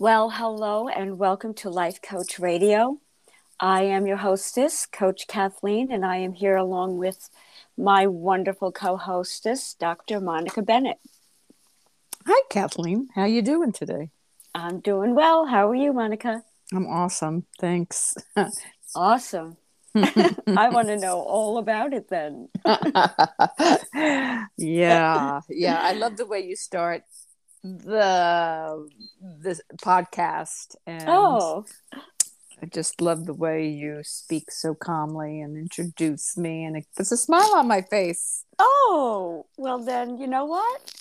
Well, hello and welcome to Life Coach Radio. I am your hostess, Coach Kathleen, and I am here along with my wonderful co-hostess, Dr. Monica Bennett. Hi, Kathleen. How you doing today? I'm doing well. How are you, Monica? I'm awesome. Thanks. awesome. I want to know all about it then. yeah. Yeah, I love the way you start the this podcast and oh I just love the way you speak so calmly and introduce me and it puts a smile on my face. Oh, well then, you know what?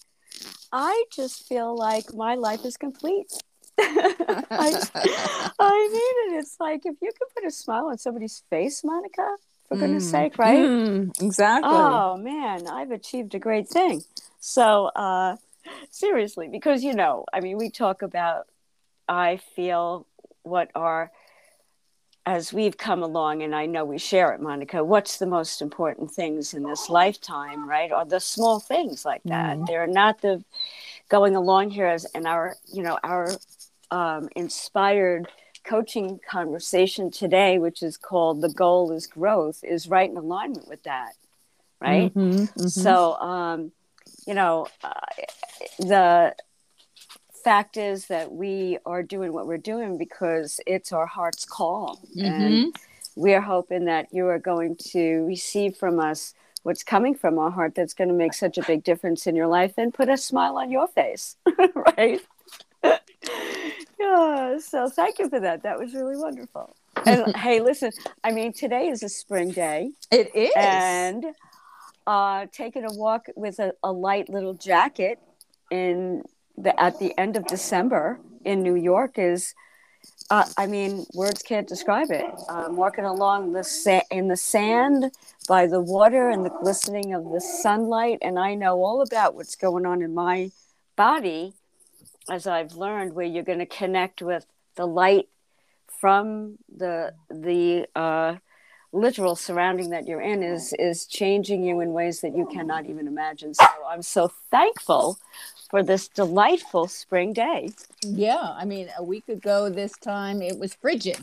I just feel like my life is complete. I, I mean it. It's like if you can put a smile on somebody's face, Monica, for mm. goodness sake, right? Mm, exactly. Oh man, I've achieved a great thing. So uh seriously, because you know, I mean, we talk about, I feel what are, as we've come along, and I know we share it, Monica, what's the most important things in this lifetime, right? Or the small things like that. Mm. They're not the going along here as in our, you know, our um, inspired coaching conversation today, which is called The Goal is Growth, is right in alignment with that. Right. Mm-hmm, mm-hmm. So, um, you know, uh, the fact is that we are doing what we're doing because it's our heart's call. Mm-hmm. And we're hoping that you are going to receive from us what's coming from our heart that's going to make such a big difference in your life and put a smile on your face, right? yeah, so thank you for that. That was really wonderful. And hey, listen, I mean, today is a spring day. It is. And uh, taking a walk with a, a light little jacket in the at the end of December in New York is, uh, I mean, words can't describe it. I'm walking along the sa- in the sand by the water and the glistening of the sunlight, and I know all about what's going on in my body, as I've learned, where you're going to connect with the light from the the uh, literal surrounding that you're in is is changing you in ways that you cannot even imagine. So I'm so thankful for this delightful spring day. Yeah, I mean, a week ago this time it was frigid.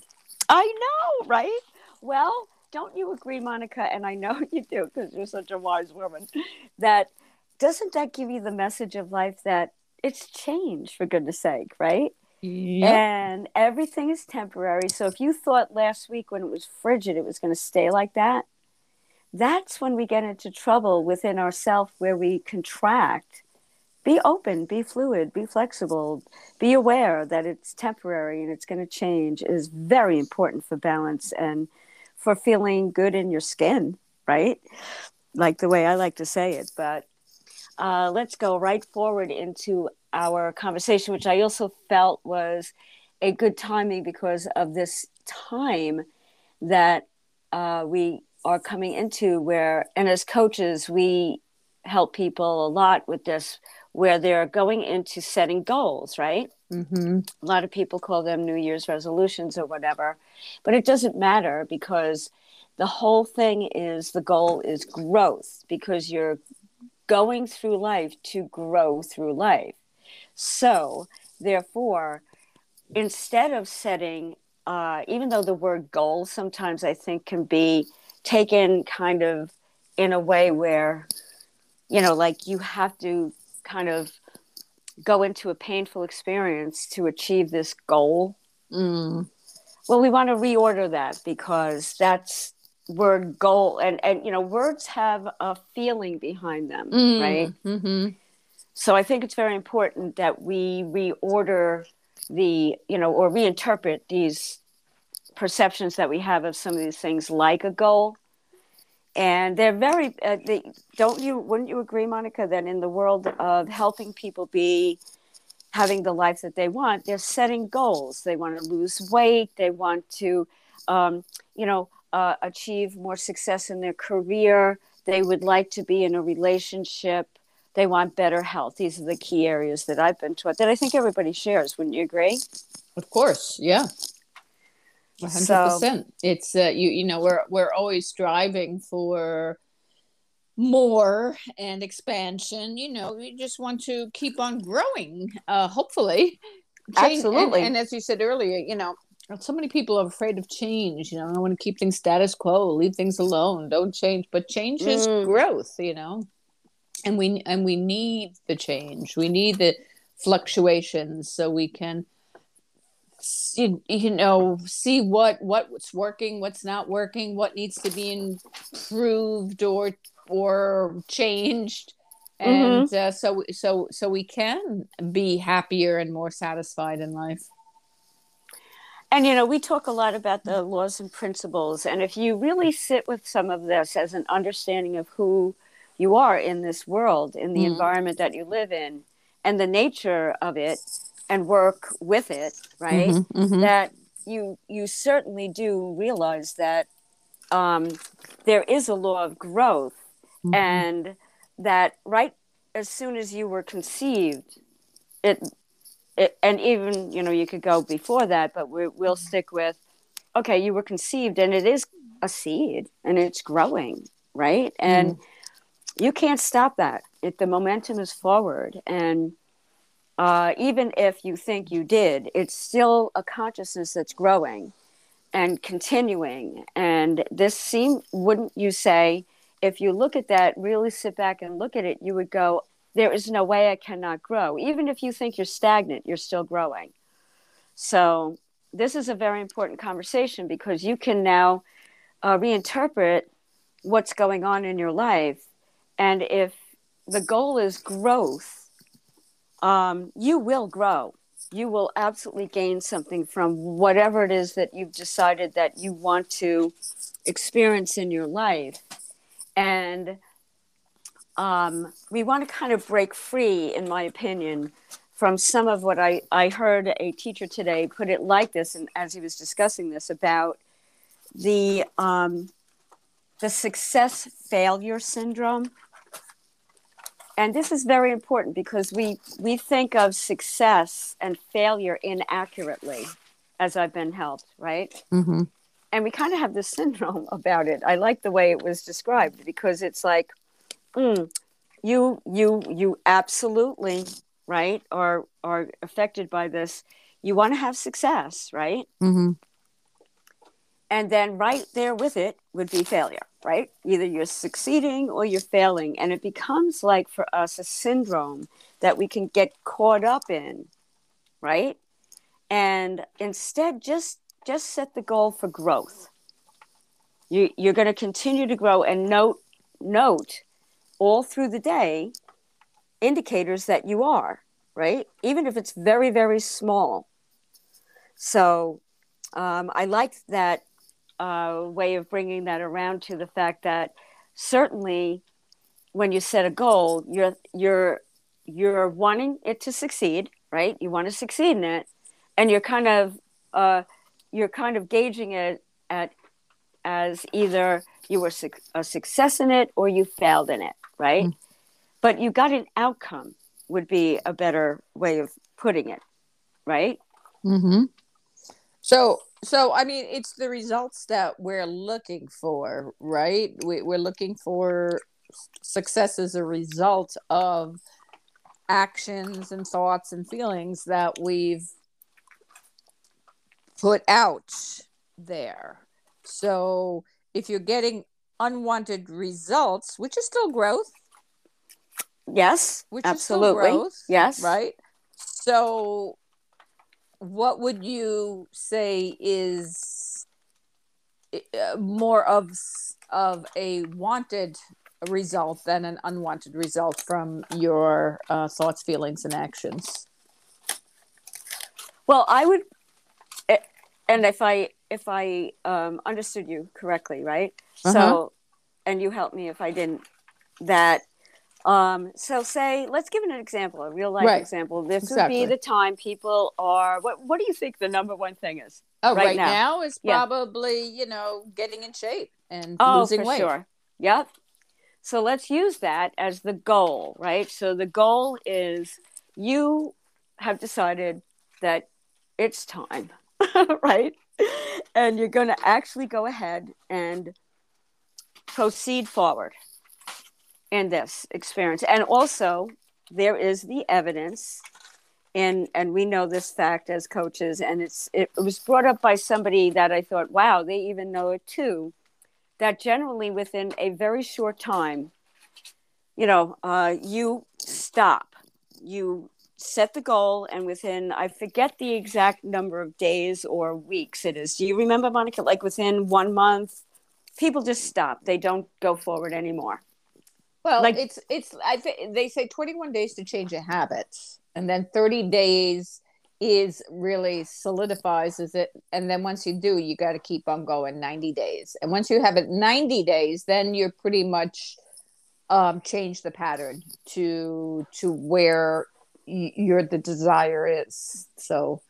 I know, right? Well, don't you agree, Monica? And I know you do because you're such a wise woman. That doesn't that give you the message of life that it's change for goodness sake, right? Yep. And everything is temporary. So if you thought last week when it was frigid it was going to stay like that, that's when we get into trouble within ourselves where we contract be open, be fluid, be flexible, be aware that it's temporary and it's going to change is very important for balance and for feeling good in your skin, right? Like the way I like to say it. But uh, let's go right forward into our conversation, which I also felt was a good timing because of this time that uh, we are coming into where, and as coaches, we help people a lot with this where they're going into setting goals, right? Mm-hmm. A lot of people call them New Year's resolutions or whatever, but it doesn't matter because the whole thing is the goal is growth because you're going through life to grow through life. So, therefore, instead of setting, uh, even though the word goal sometimes I think can be taken kind of in a way where, you know, like you have to kind of go into a painful experience to achieve this goal. Mm. Well, we want to reorder that because that's word goal and and you know words have a feeling behind them mm. right mm-hmm. So i think it's very important that we reorder the you know or reinterpret these perceptions that we have of some of these things like a goal. And they're very uh, they, don't you wouldn't you agree monica that in the world of helping people be having the life that they want they're setting goals. They want to lose weight. They want to um, you know uh, achieve more success in their career. They would like to be in a relationship they want better health these are the key areas that i've been taught that i think everybody shares wouldn't you agree of course yeah hundred so, percent. It's uh, you. You know, we're we're always striving for more and expansion. You know, we just want to keep on growing. Uh, hopefully, change, Absolutely. And, and, as you said earlier, you know, so many people are afraid of change. You know, I want to keep things status quo, leave things alone, don't change. But change mm. is growth. You know, and we and we need the change. We need the fluctuations so we can you, you know see what what's working what's not working what needs to be improved or or changed and mm-hmm. uh, so so so we can be happier and more satisfied in life and you know we talk a lot about the laws and principles and if you really sit with some of this as an understanding of who you are in this world in the mm. environment that you live in and the nature of it and work with it right mm-hmm, mm-hmm. that you you certainly do realize that um, there is a law of growth mm-hmm. and that right as soon as you were conceived it, it and even you know you could go before that but we, we'll stick with okay you were conceived and it is a seed and it's growing right and mm. You can't stop that if the momentum is forward and uh, even if you think you did it's still a consciousness that's growing and continuing and this seem wouldn't you say if you look at that, really sit back and look at it, you would go, there is no way I cannot grow. Even if you think you're stagnant, you're still growing. So, this is a very important conversation because you can now uh, reinterpret what's going on in your life. And if the goal is growth, um, you will grow. You will absolutely gain something from whatever it is that you've decided that you want to experience in your life and um, we want to kind of break free, in my opinion, from some of what I, I heard a teacher today put it like this, and as he was discussing this about the um, the success failure syndrome. And this is very important because we we think of success and failure inaccurately, as I've been helped, right? Mm-hmm and we kind of have this syndrome about it. I like the way it was described because it's like, mm, you you you absolutely right are are affected by this. You want to have success, right? Mm-hmm. And then right there with it would be failure, right? Either you're succeeding or you're failing, and it becomes like for us a syndrome that we can get caught up in, right? And instead, just just set the goal for growth. You, you're going to continue to grow and note note all through the day indicators that you are right, even if it's very very small. So um, I like that uh, way of bringing that around to the fact that certainly when you set a goal, you're you're you're wanting it to succeed, right? You want to succeed in it, and you're kind of uh, you're kind of gauging it at as either you were su- a success in it or you failed in it, right? Mm. But you got an outcome would be a better way of putting it, right? Mm-hmm. So, so I mean, it's the results that we're looking for, right? We, we're looking for success as a result of actions and thoughts and feelings that we've put out there. So if you're getting unwanted results, which is still growth. Yes, which absolutely. Growth, yes. Right. So what would you say is uh, more of of a wanted result than an unwanted result from your uh, thoughts, feelings, and actions? Well, I would and if I if I um, understood you correctly, right? Uh-huh. So, and you helped me if I didn't. That um, so say let's give an example, a real life right. example. This exactly. would be the time people are. What What do you think the number one thing is? Oh, right, right now? now? is probably yeah. you know getting in shape and oh, losing for weight. Sure. Yep. So let's use that as the goal, right? So the goal is you have decided that it's time right? And you're going to actually go ahead and proceed forward in this experience. And also, there is the evidence and and we know this fact as coaches and it's it was brought up by somebody that i thought wow they even know it too that generally within a very short time you know uh, you stop. You set the goal and within i forget the exact number of days or weeks it is. Do you remember monica? Like within one month people just stop. They don't go forward anymore well like it's it's i think they say 21 days to change a habit and then 30 days is really solidifies is it and then once you do you got to keep on going 90 days. And once you have it 90 days then you're pretty much um change the pattern to to where y- your the desire is. So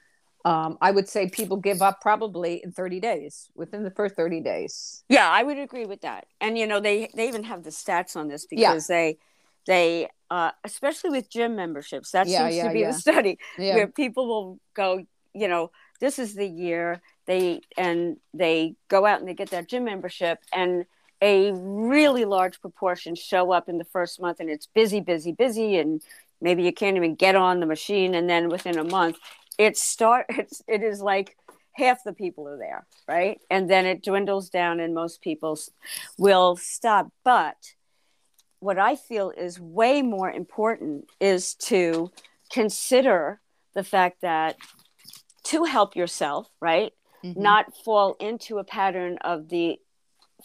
um, I would say people give up probably in 30 days, within the first 30 days. Yeah, I would agree with that. And you know, they they even have the stats on this because yeah. they they uh, especially with gym memberships, that yeah, seems yeah, to be the study where people will go, you know, this is the year they and they go out and they get that gym membership and a really large proportion show up in the first month and it's busy, busy, busy and maybe you can't even get on the machine and then within a month it start it's it is like half the people are there right and then it dwindles down and most people will stop but what i feel is way more important is to consider the fact that to help yourself right mm-hmm. not fall into a pattern of the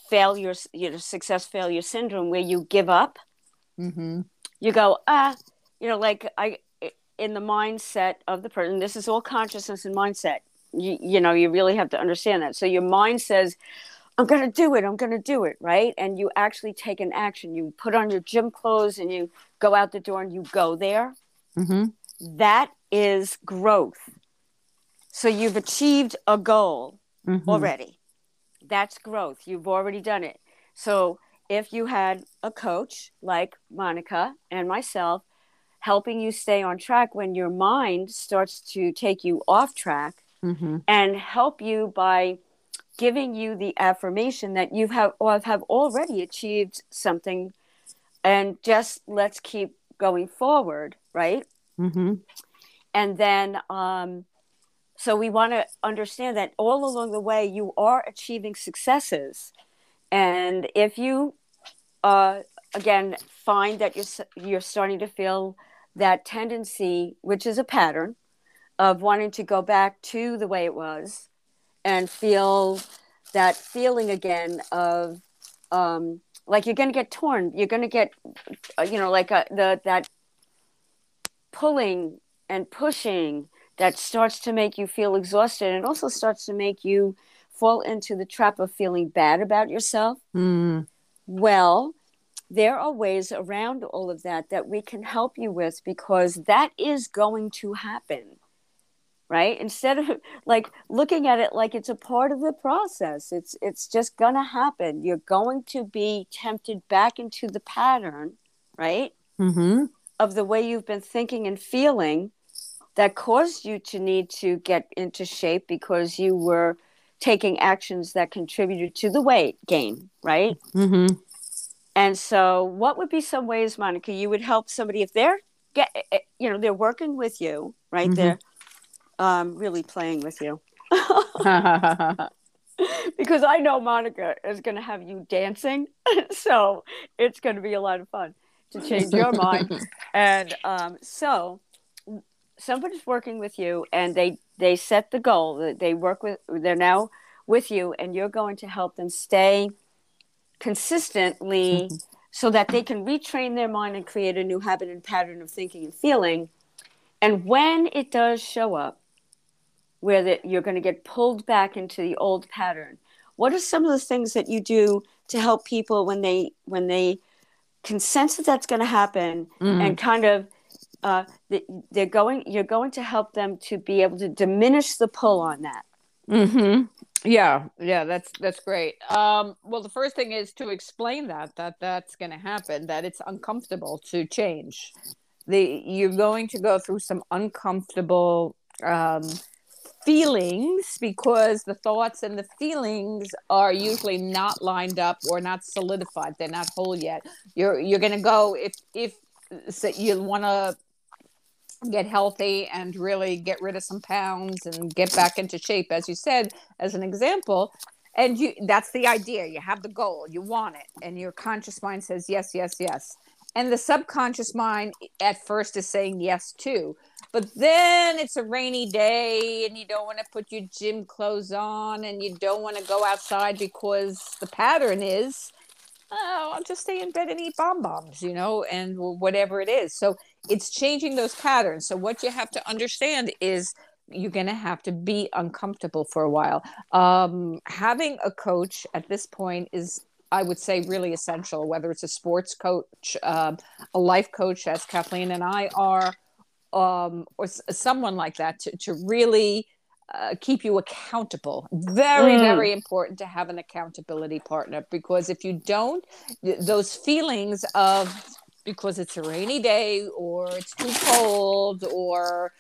failure you know success failure syndrome where you give up mm-hmm. you go ah you know like i in the mindset of the person. This is all consciousness and mindset. You, you know, you really have to understand that. So your mind says, I'm going to do it. I'm going to do it. Right. And you actually take an action. You put on your gym clothes and you go out the door and you go there. Mm-hmm. That is growth. So you've achieved a goal mm-hmm. already. That's growth. You've already done it. So if you had a coach like Monica and myself helping you stay on track when your mind starts to take you off track mm-hmm. and help you by giving you the affirmation that you have or have already achieved something and just let's keep going forward right mm-hmm. and then um, so we want to understand that all along the way you are achieving successes and if you uh, again find that you're you're starting to feel that tendency, which is a pattern, of wanting to go back to the way it was and feel that feeling again of um, like you're going to get torn. You're going to get, uh, you know, like a, uh, the that pulling and pushing that starts to make you feel exhausted and also starts to make you fall into the trap of feeling bad about yourself. Mm. Well, there are ways around all of that that we can help you with because that is going to happen right instead of like looking at it like it's a part of the process it's it's just going to happen you're going to be tempted back into the pattern right mm-hmm. of the way you've been thinking and feeling that caused you to need to get into shape because you were taking actions that contributed to the weight gain right mm-hmm. And so, what would be some ways, Monica, you would help somebody if they're get, eh, eh, you know, they're working with you, right? Mm-hmm. They're um, really playing with you. because I know Monica is going to have you dancing, so it's going to be a lot of fun to change your mind. And um, so, somebody's working with you, and they they set the goal. That they work with. They're now with you, and you're going to help them stay consistently mm-hmm. so that they can retrain their mind and create a new habit and pattern of thinking and feeling. And when it does show up, where that you're going to get pulled back into the old pattern, what are some of the things that you do to help people when they when they can sense that that's going to happen mm-hmm. and kind of uh, they're going you're going to help them to be able to diminish the pull on that mm-hmm. Yeah, yeah, that's that's great. Um, well, the first thing is to explain that that that's going to happen. That it's uncomfortable to change. The you're going to go through some uncomfortable um, feelings because the thoughts and the feelings are usually not lined up or not solidified. They're not whole yet. You're you're going to go if if so you want to get healthy and really get rid of some pounds and get back into shape as you said as an example. And you that's the idea. You have the goal you want it and your conscious mind says yes yes yes. And the subconscious mind at first is saying yes too. But then it's a rainy day and you don't want to put your gym clothes on and you don't want to go outside because the pattern is oh i'll just stay in bed and eat bonbons you know and whatever it is. So it's changing those patterns. So what you have to understand is you're going to have to be uncomfortable for a while. Um, having a coach at this point is I would say really essential, whether it's a sports coach, uh, a life coach, as Kathleen and I are, um, or s- someone like that to, to really uh, keep you accountable. Very, mm. very important to have an accountability partner because if you don't, th- those feelings of because it's a rainy day or it's too cold or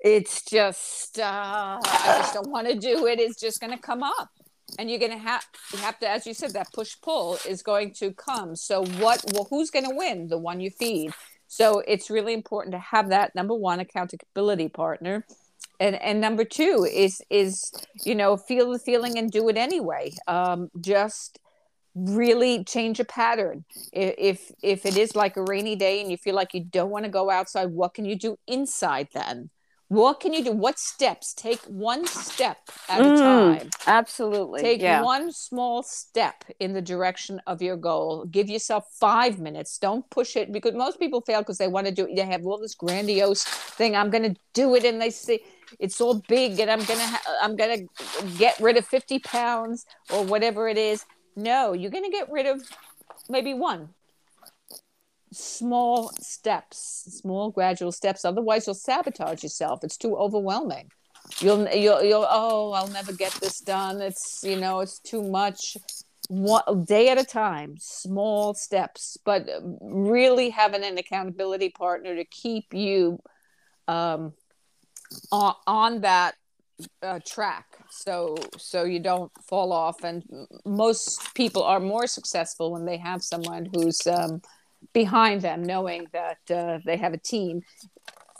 it's just uh, I just don't want to do it is just going to come up. And you're going to have you have to as you said that push pull is going to come. So what well who's going to win? The one you feed. So it's really important to have that number one accountability partner and and number two is is you know feel the feeling and do it anyway. Um, just really change a pattern. If if it is like a rainy day and you feel like you don't want to go outside what can you do inside then what can you do? What steps? Take one step at mm, a time. absolutely take yeah. one small step in the direction of your goal. Give yourself five minutes. Don't push it because most people fail because they want to do it they have all this grandiose thing. I'm going to do it and they say it's all big and i'm going to ha- i'm going to get rid of 50 pounds or whatever it is. No you're going to get rid of maybe one small steps, small gradual steps. Otherwise, you'll sabotage yourself. It's too overwhelming. You'll you'll you'll oh, I'll never get this done. It's you know, it's too much. One day at a time, small steps, but really having an accountability partner to keep you um, on, on that uh, track so so you don't fall off and most people are more successful when they have someone who's um, behind them, knowing that uh, they have a team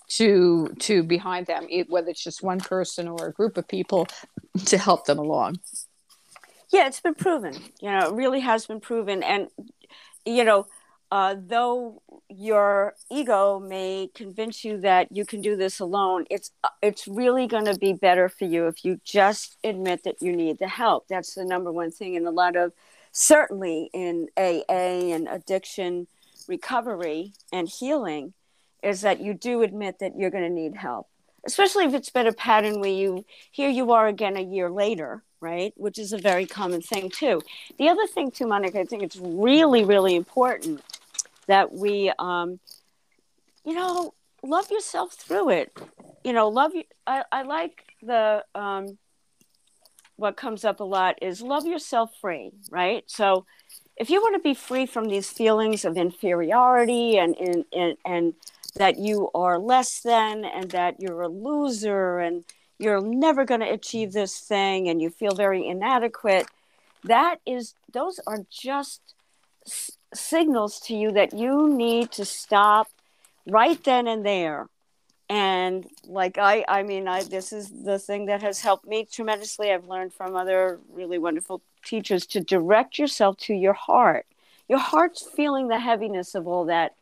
to to behind them, whether it's just one person or a group of people to help them along. Yeah, it's been proven. You know, it really has been proven, and you know. Uh, though your ego may convince you that you can do this alone, it's it's really going to be better for you if you just admit that you need the help. That's the number one thing, and a lot of certainly in AA and addiction recovery and healing is that you do admit that you're going to need help, especially if it's been a pattern where you here you are again a year later, right? Which is a very common thing too. The other thing too, Monica, I think it's really really important that we, um, you know, love yourself through it. You know, love you. I, I like the um, what comes up a lot is love yourself free, right? So if you want to be free from these feelings of inferiority and, and, and, and that you are less than and that you're a loser and you're never going to achieve this thing and you feel very inadequate that is those are just s- signals to you that you need to stop right then and there. And like i i mean i this is the thing that has helped me tremendously. I've learned from other really wonderful teachers to direct yourself to your heart your heart's feeling the heaviness of all that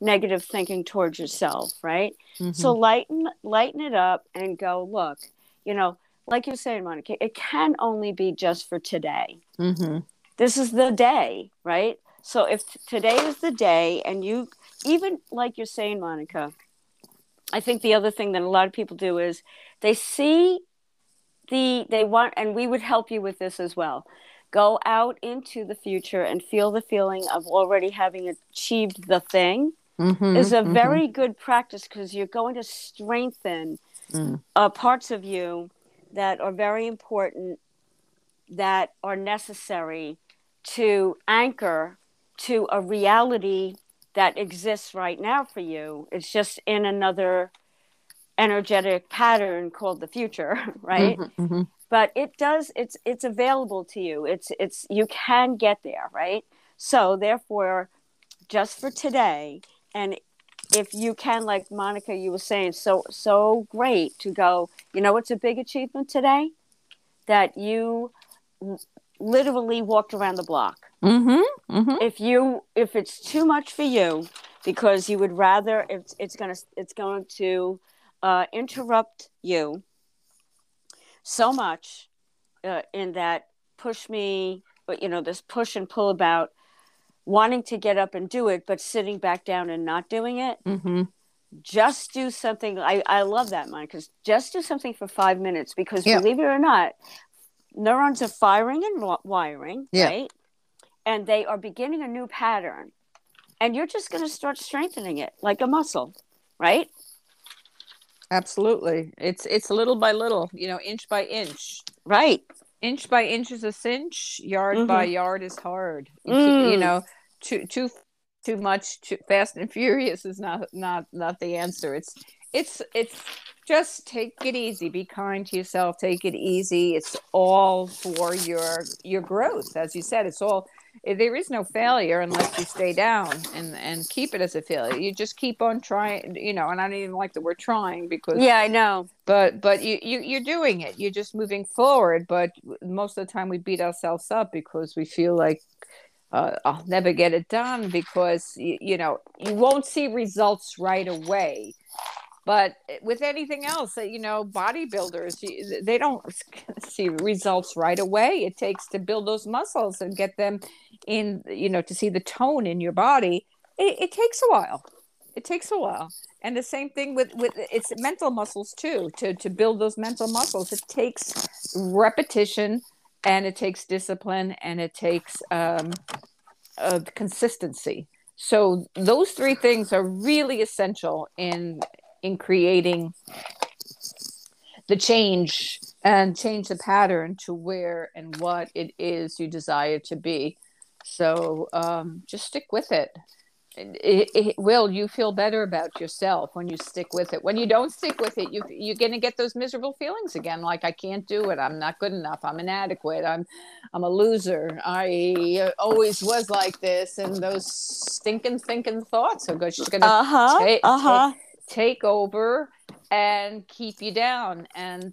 negative thinking towards yourself right mm-hmm. so lighten lighten it up and go look you know like you're saying monica it can only be just for today mm-hmm. this is the day right so if today is the day and you even like you're saying monica I think the other thing that a lot of people do is they see the they want and we would help you with this as well. Go out into the future and feel the feeling of already having achieved the thing mm-hmm, is a mm-hmm. very good practice because you're going to strengthen mm. uh, parts of you that are very important that are necessary to anchor to a reality that exists right now for you. It's just in another energetic pattern called the future, right? Mm-hmm, mm-hmm. But it does it's it's available to you. It's it's you can get there, right? So therefore just for today and if you can, like Monica, you were saying, so so great to go. You know, it's a big achievement today that you literally walked around the block. Mm-hmm, mm-hmm. If you if it's too much for you, because you would rather it's it's gonna it's going to uh, interrupt you so much uh, in that push me, but you know this push and pull about wanting to get up and do it, but sitting back down and not doing it. Mm-hmm. Just do something. I, I love that, Mike, because just do something for five minutes because yeah. believe it or not, neurons are firing and wiring, yeah. right? And they are beginning a new pattern. And you're just going to start strengthening it like a muscle, right? Absolutely. It's it's little by little, you know, inch by inch. Right. Inch by inch is a cinch, yard mm-hmm. by yard is hard. Mm. You know, too too too much too fast and furious is not not not the answer. It's it's it's just take it easy be kind to yourself take it easy it's all for your your growth as you said it's all there is no failure unless you stay down and and keep it as a failure. You just keep on trying you know and i don't even like the word trying because yeah i know. But but you, you you're doing it. You're just moving forward. But most of the time we beat ourselves up because we feel like uh, I'll never get it done because you, you know you won't see results right away but with anything else you know bodybuilders they don't see results right away. It takes to build those muscles and get them in you know to see the tone in your body. It, it takes a while. It takes a while. And the same thing with with it's mental muscles too. To to build those mental muscles it takes repetition and it takes discipline and it takes um, uh, consistency. So those three things are really essential in in creating the change and change the pattern to where and what it is you desire to be. So um, just stick with it. It, it, it. will. You feel better about yourself when you stick with it. When you don't stick with it you, you're going to get those miserable feelings again like i can't do it. I'm not good enough. I'm inadequate. I'm i'm a loser. I always was like this. And those stinking thinking thoughts are just going to uh-huh, ta- uh-huh take over and keep you down and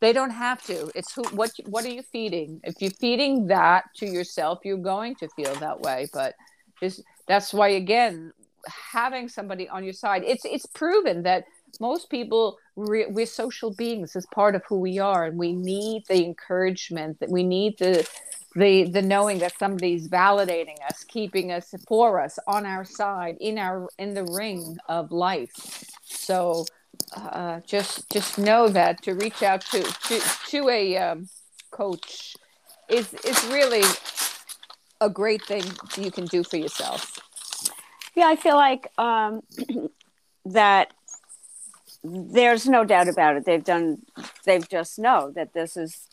they don't have to. It's who what what are you feeding? If you're feeding that to yourself you're going to feel that way but is that's why again having somebody on your side it's it's proven that most people re- we're social beings. As part of who we are and we need the encouragement that we need the the the knowing that somebody's validating us keeping us for us on our side in our in the ring of life. So uh, just just know that to reach out to to, to a um, coach is is really a great thing you can do for yourself. Yeah i feel like um, that there's no doubt about it. They've done they've just know that this is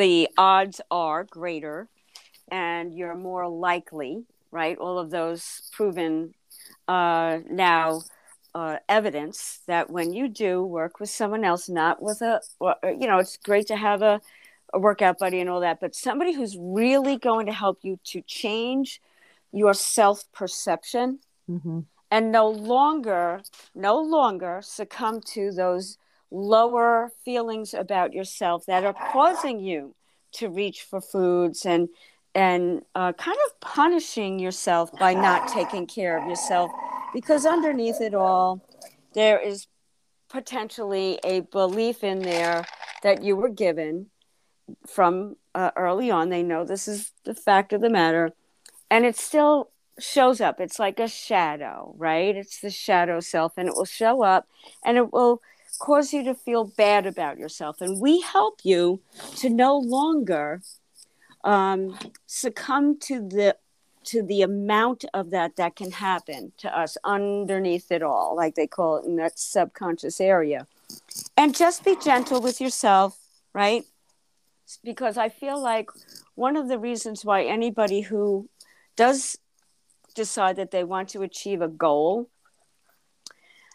the odds are greater and you're more likely, right? All of those proven uh, now uh, evidence that when you do work with someone else, not with a, you know, it's great to have a, a workout buddy and all that, but somebody who's really going to help you to change your self perception mm-hmm. and no longer, no longer succumb to those lower feelings about yourself that are causing you to reach for foods and and uh, kind of punishing yourself by not taking care of yourself. Because underneath it all there is potentially a belief in there that you were given from uh, early on. They know this is the fact of the matter. And it still shows up. It's like a shadow right? It's the shadow self and it will show up and it will cause you to feel bad about yourself. And we help you to no longer um, succumb to the to the amount of that that can happen to us underneath it all, like they call it in that subconscious area. And just be gentle with yourself, right? Because I feel like one of the reasons why anybody who does decide that they want to achieve a goal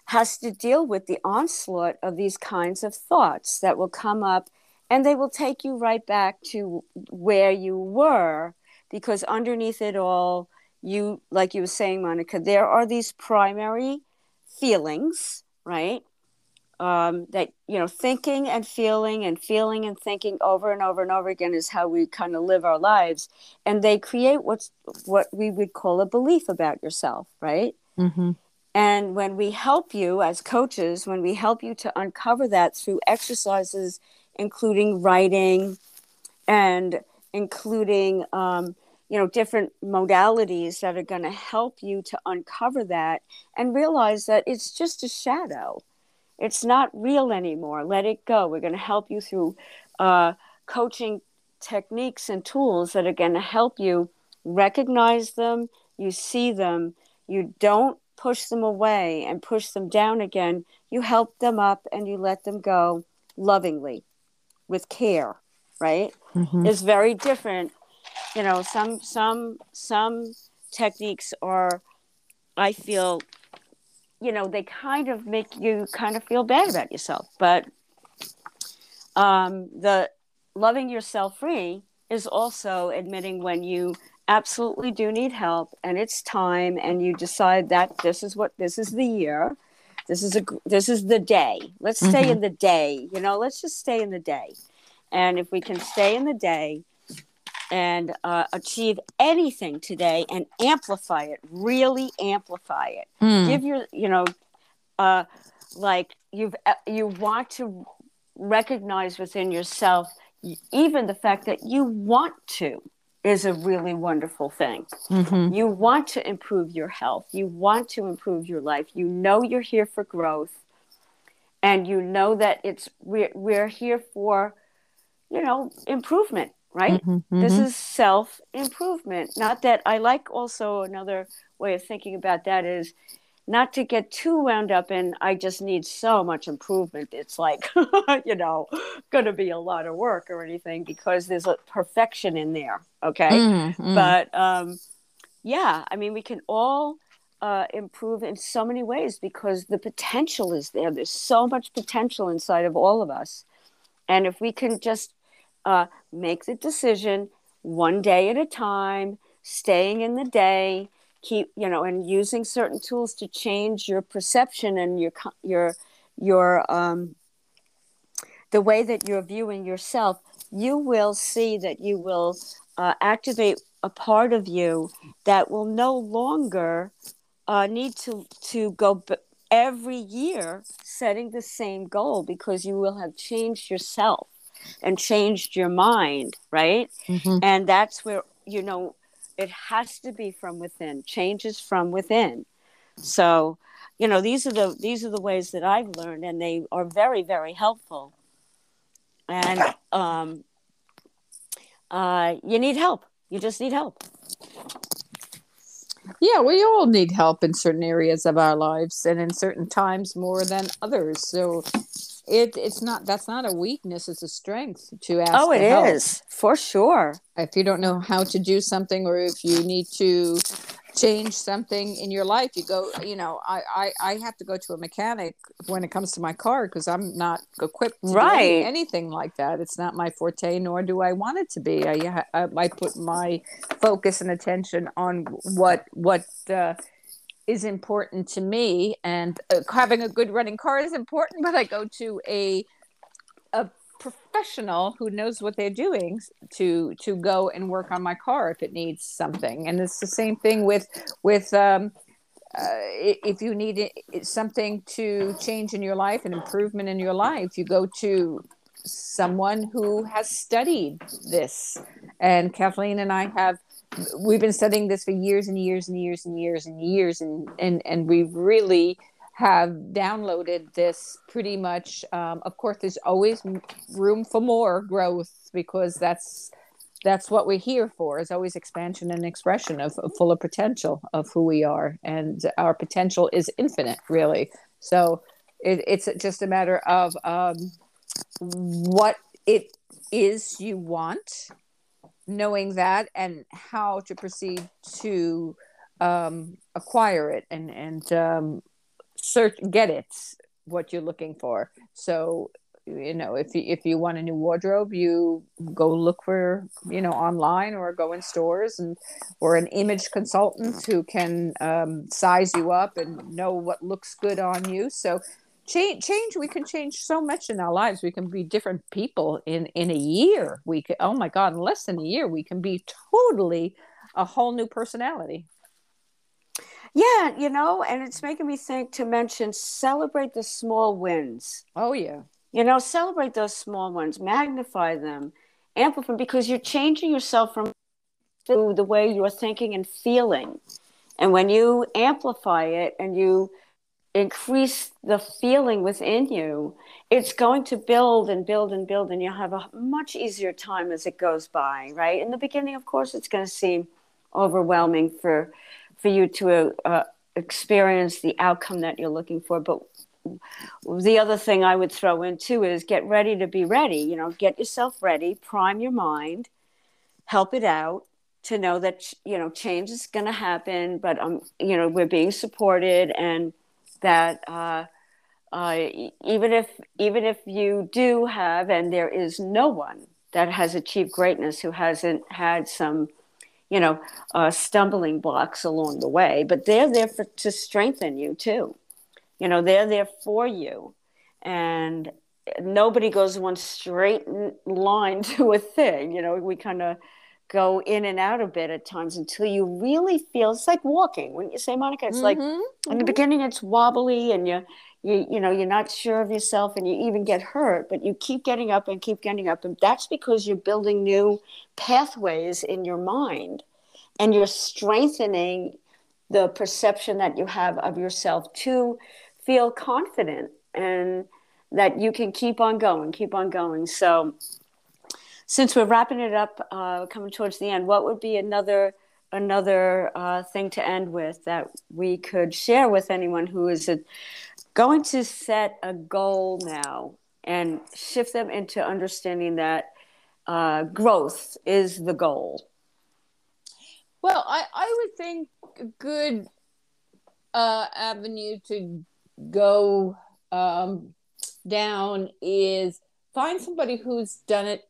has to deal with the onslaught of these kinds of thoughts that will come up and they will take you right back to where you were because underneath it all you like you were saying monica there are these primary feelings right um, that you know thinking and feeling and feeling and thinking over and over and over again is how we kind of live our lives and they create what's what we would call a belief about yourself right mm-hmm. And when we help you as coaches when we help you to uncover that through exercises including writing and including um, you know different modalities that are going to help you to uncover that and realize that it's just a shadow it's not real anymore. Let it go. We're going to help you through uh, coaching techniques and tools that are going to help you recognize them, you see them, you don't push them away and push them down again. You help them up and you let them go lovingly with care, right? Mm-hmm. It's very different. You know, some some some techniques are I feel you know they kind of make you kind of feel bad about yourself but um, the loving yourself free is also admitting when you absolutely do need help and it's time and you decide that this is what this is the year. This is a this is the day. Let's stay mm-hmm. in the day you know let's just stay in the day. And if we can stay in the day and uh, achieve anything today and amplify it really amplify it. Mm. give your you know uh, like you've uh, you want to recognize within yourself even the fact that you want to is a really wonderful thing mm-hmm. you want to improve your health you want to improve your life you know you're here for growth and you know that it's we're, we're here for you know improvement right? Mm-hmm, mm-hmm. This is self improvement. Not that I like also another way of thinking about that is not to get too wound up in I just need so much improvement. It's like, you know, going to be a lot of work or anything because there's a perfection in there. Okay. Mm-hmm. But um, yeah, I mean, we can all uh, improve in so many ways because the potential is there. There's so much potential inside of all of us. And if we can just uh, make the decision one day at a time, staying in the day, keep you know, and using certain tools to change your perception and your your your um, the way that you're viewing yourself. You will see that you will uh, activate a part of you that will no longer uh, need to to go b- every year setting the same goal because you will have changed yourself and changed your mind, right? Mm-hmm. And that's where, you know, it has to be from within. Changes from within. So, you know, these are the these are the ways that I've learned and they are very, very helpful. And um uh you need help. You just need help. Yeah, we all need help in certain areas of our lives and in certain times more than others. So it it's not that's not a weakness it's a strength to ask oh it is for sure. If you don't know how to do something or if you need to change something in your life you go you know i i, I have to go to a mechanic when it comes to my car because i'm not equipped to right. do anything like that. It's not my forte nor do i want it to be. I i, I put my focus and attention on what what uh, is important to me and uh, having a good running car is important but i go to a a professional who knows what they're doing to to go and work on my car if it needs something. And it's the same thing with with um uh, if you need something to change in your life an improvement in your life you go to someone who has studied this. And kathleen and i have we've been studying this for years and years and years and years and years and and and we really have downloaded this pretty much um, of course there's always room for more growth because that's that's what we're here for is always expansion and expression of, of full of potential of who we are and our potential is infinite really. So it, it's just a matter of um, what it is you want knowing that and how to proceed to um, acquire it and and um, search get it what you're looking for. So you know if you if you want a new wardrobe you go look for you know online or go in stores and or an image consultant who can um, size you up and know what looks good on you so change change we can change so much in our lives we can be different people in in a year we could oh my god in less than a year we can be totally a whole new personality yeah, you know, and it's making me think to mention celebrate the small wins. Oh, yeah. You know, celebrate those small ones, magnify them, amplify them, because you're changing yourself from the way you're thinking and feeling. And when you amplify it and you increase the feeling within you, it's going to build and build and build, and you'll have a much easier time as it goes by, right? In the beginning, of course, it's going to seem overwhelming for for you to uh, experience the outcome that you're looking for. But the other thing I would throw in too is get ready to be ready. You know, get yourself ready, prime your mind, help it out to know that you know change is going to happen, but um, you know we're being supported and that. Uh, uh, even if even if you do have and there is no one that has achieved greatness who hasn't had some you know, uh, stumbling blocks along the way, but they're there for, to strengthen you too. You know, they're there for you. And nobody goes one straight line to a thing. You know, we kind of go in and out a bit at times until you really feel it's like walking. When you say Monica, it's mm-hmm, like mm-hmm. in the beginning it's wobbly and you you you know you're not sure of yourself and you even get hurt, but you keep getting up and keep getting up, and that's because you're building new pathways in your mind, and you're strengthening the perception that you have of yourself to feel confident and that you can keep on going, keep on going. So since we're wrapping it up, uh, coming towards the end, what would be another another uh, thing to end with that we could share with anyone who is a, going to set a goal now and shift them into understanding that uh, growth is the goal? Well, I, I would think a good uh, avenue to go um, down is find somebody who's done it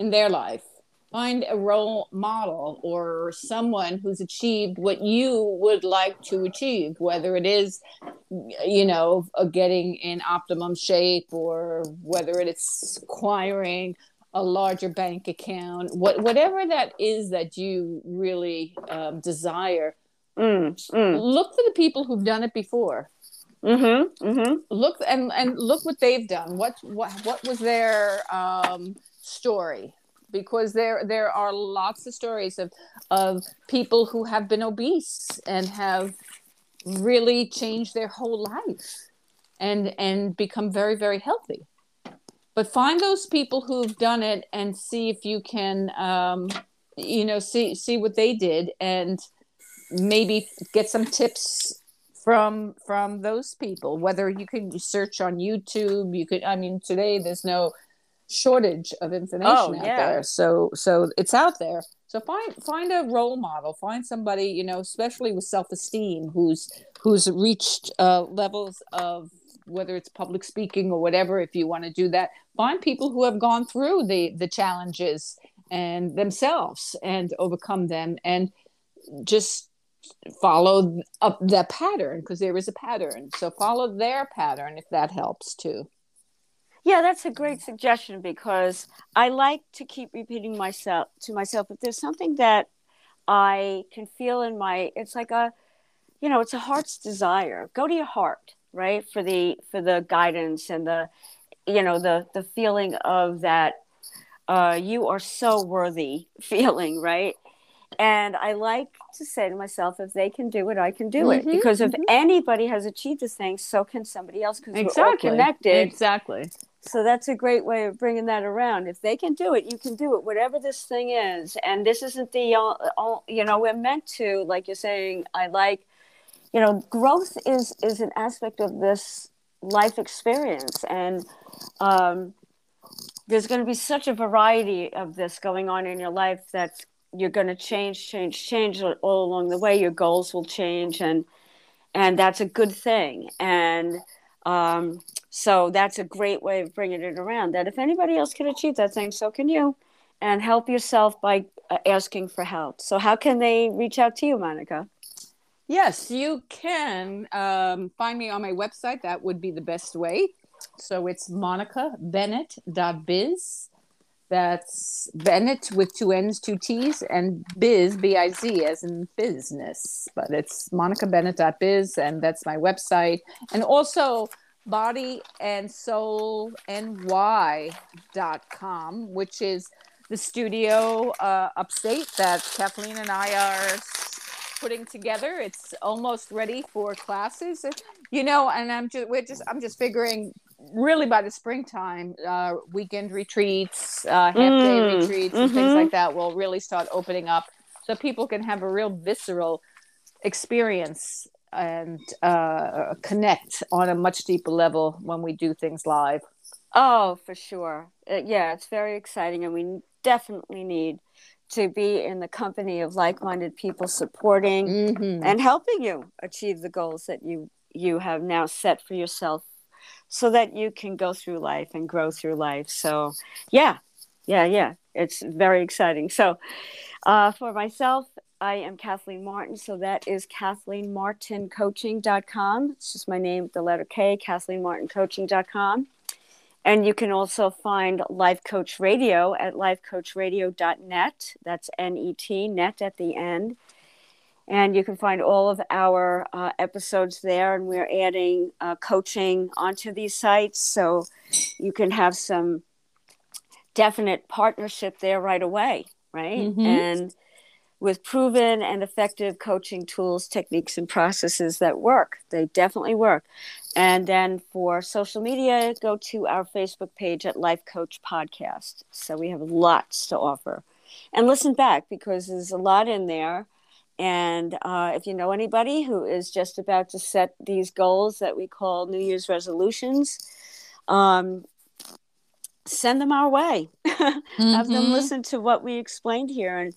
in their life find a role model or someone who's achieved what you would like to achieve whether it is you know getting in optimum shape or whether it's acquiring a larger bank account what whatever that is that you really um, desire mm, mm. look for the people who've done it before mm-hmm, mm-hmm. look and and look what they've done what what what was their um story because there there are lots of stories of of people who have been obese and have really changed their whole life and and become very very healthy. But find those people who've done it and see if you can um, you know see see what they did and maybe get some tips from from those people whether you can search on youtube you could i mean today there's no shortage of information oh, out yeah. there. So so it's out there. So find find a role model. Find somebody you know, especially with self esteem, who's who's reached uh, levels of whether it's public speaking or whatever. If you want to do that, find people who have gone through the the challenges and themselves and overcome them, and just follow up that pattern because there is a pattern. So follow their pattern if that helps too. Yeah, that's a great suggestion because I like to keep repeating myself to myself. If there's something that I can feel in my, it's like a, you know, it's a heart's desire. Go to your heart, right, for the for the guidance and the, you know, the the feeling of that uh, you are so worthy feeling, right? And I like to say to myself, if they can do it, I can do mm-hmm, it. Because mm-hmm. if anybody has achieved this thing, so can somebody else. Because exactly. we're all connected. Exactly. So that's a great way of bringing that around. If they can do it, you can do it, whatever this thing is. And this isn't the, all, you know, we're meant to, like you're saying, I like, you know, growth is is an aspect of this life experience, and um, there's going to be such a variety of this going on in your life that you're going to change, change, change all along the way. Your goals will change, and and that's a good thing. And um, So that's a great way of bringing it around. That if anybody else can achieve that thing, so can you. And help yourself by uh, asking for help. So how can they reach out to you, Monica? Yes, you can um, find me on my website. That would be the best way. So it's monicabennett.biz. That's Bennett with two N's, two T's, and biz, B I Z, as in business. But it's monicabennett.biz, and that's my website. And also body and soul ny.com, which is the studio uh, upstate that Kathleen and I are putting together. It's almost ready for classes, you know. And I'm just we're just I'm just figuring really by the springtime, uh, weekend retreats, uh, half day mm, retreats, and mm-hmm. things like that will really start opening up, so people can have a real visceral experience and uh, connect on a much deeper level when we do things live. Oh, for sure. Uh, yeah, it's very exciting, and we definitely need to be in the company of like-minded people supporting mm-hmm. and helping you achieve the goals that you you have now set for yourself so that you can go through life and grow through life so yeah yeah yeah it's very exciting so uh, for myself i am kathleen martin so that is kathleenmartincoaching.com it's just my name the letter k kathleenmartincoaching.com and you can also find Life Coach Radio at lifecoachradio.net. That's N E T, net at the end. And you can find all of our uh, episodes there. And we're adding uh, coaching onto these sites. So you can have some definite partnership there right away, right? Mm-hmm. And with proven and effective coaching tools, techniques, and processes that work. They definitely work. And then for social media, go to our Facebook page at Life Coach Podcast. So we have lots to offer. And listen back because there's a lot in there. And uh, if you know anybody who is just about to set these goals that we call New Year's resolutions, um, send them our way. mm-hmm. Have them mm-hmm. listen to what we explained here and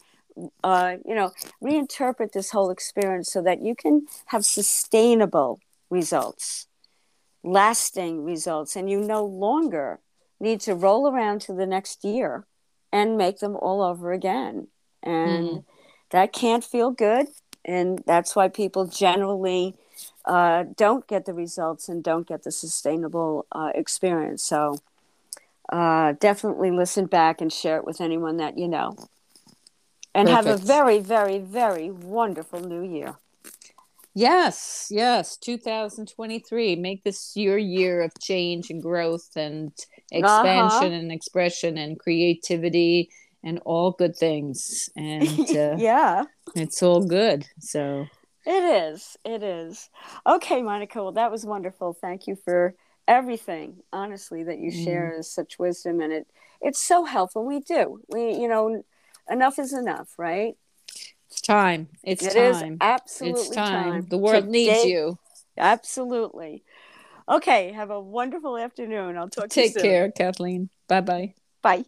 uh, you know, reinterpret this whole experience so that you can have sustainable results, lasting results, and you no longer need to roll around to the next year and make them all over again. And mm. that can't feel good. And that's why people generally uh, don't get the results and don't get the sustainable uh, experience. So uh, definitely listen back and share it with anyone that you know and Perfect. have a very, very, very wonderful new year. Yes, yes, 2023. Make this your year of change and growth and expansion uh-huh. and expression and creativity and all good things. And uh, yeah, it's all good. So it is. It is. Okay, Monica. Well, that was wonderful. Thank you for everything. Honestly, that you mm. share is such wisdom, and it it's so helpful. We do. We, you know enough is enough, right? It's time. It's it time. absolutely it's time. time. The world Today, needs you. Absolutely. Okay. Have a wonderful afternoon. I'll talk Take to you Take care, Kathleen. Bye-bye. Bye.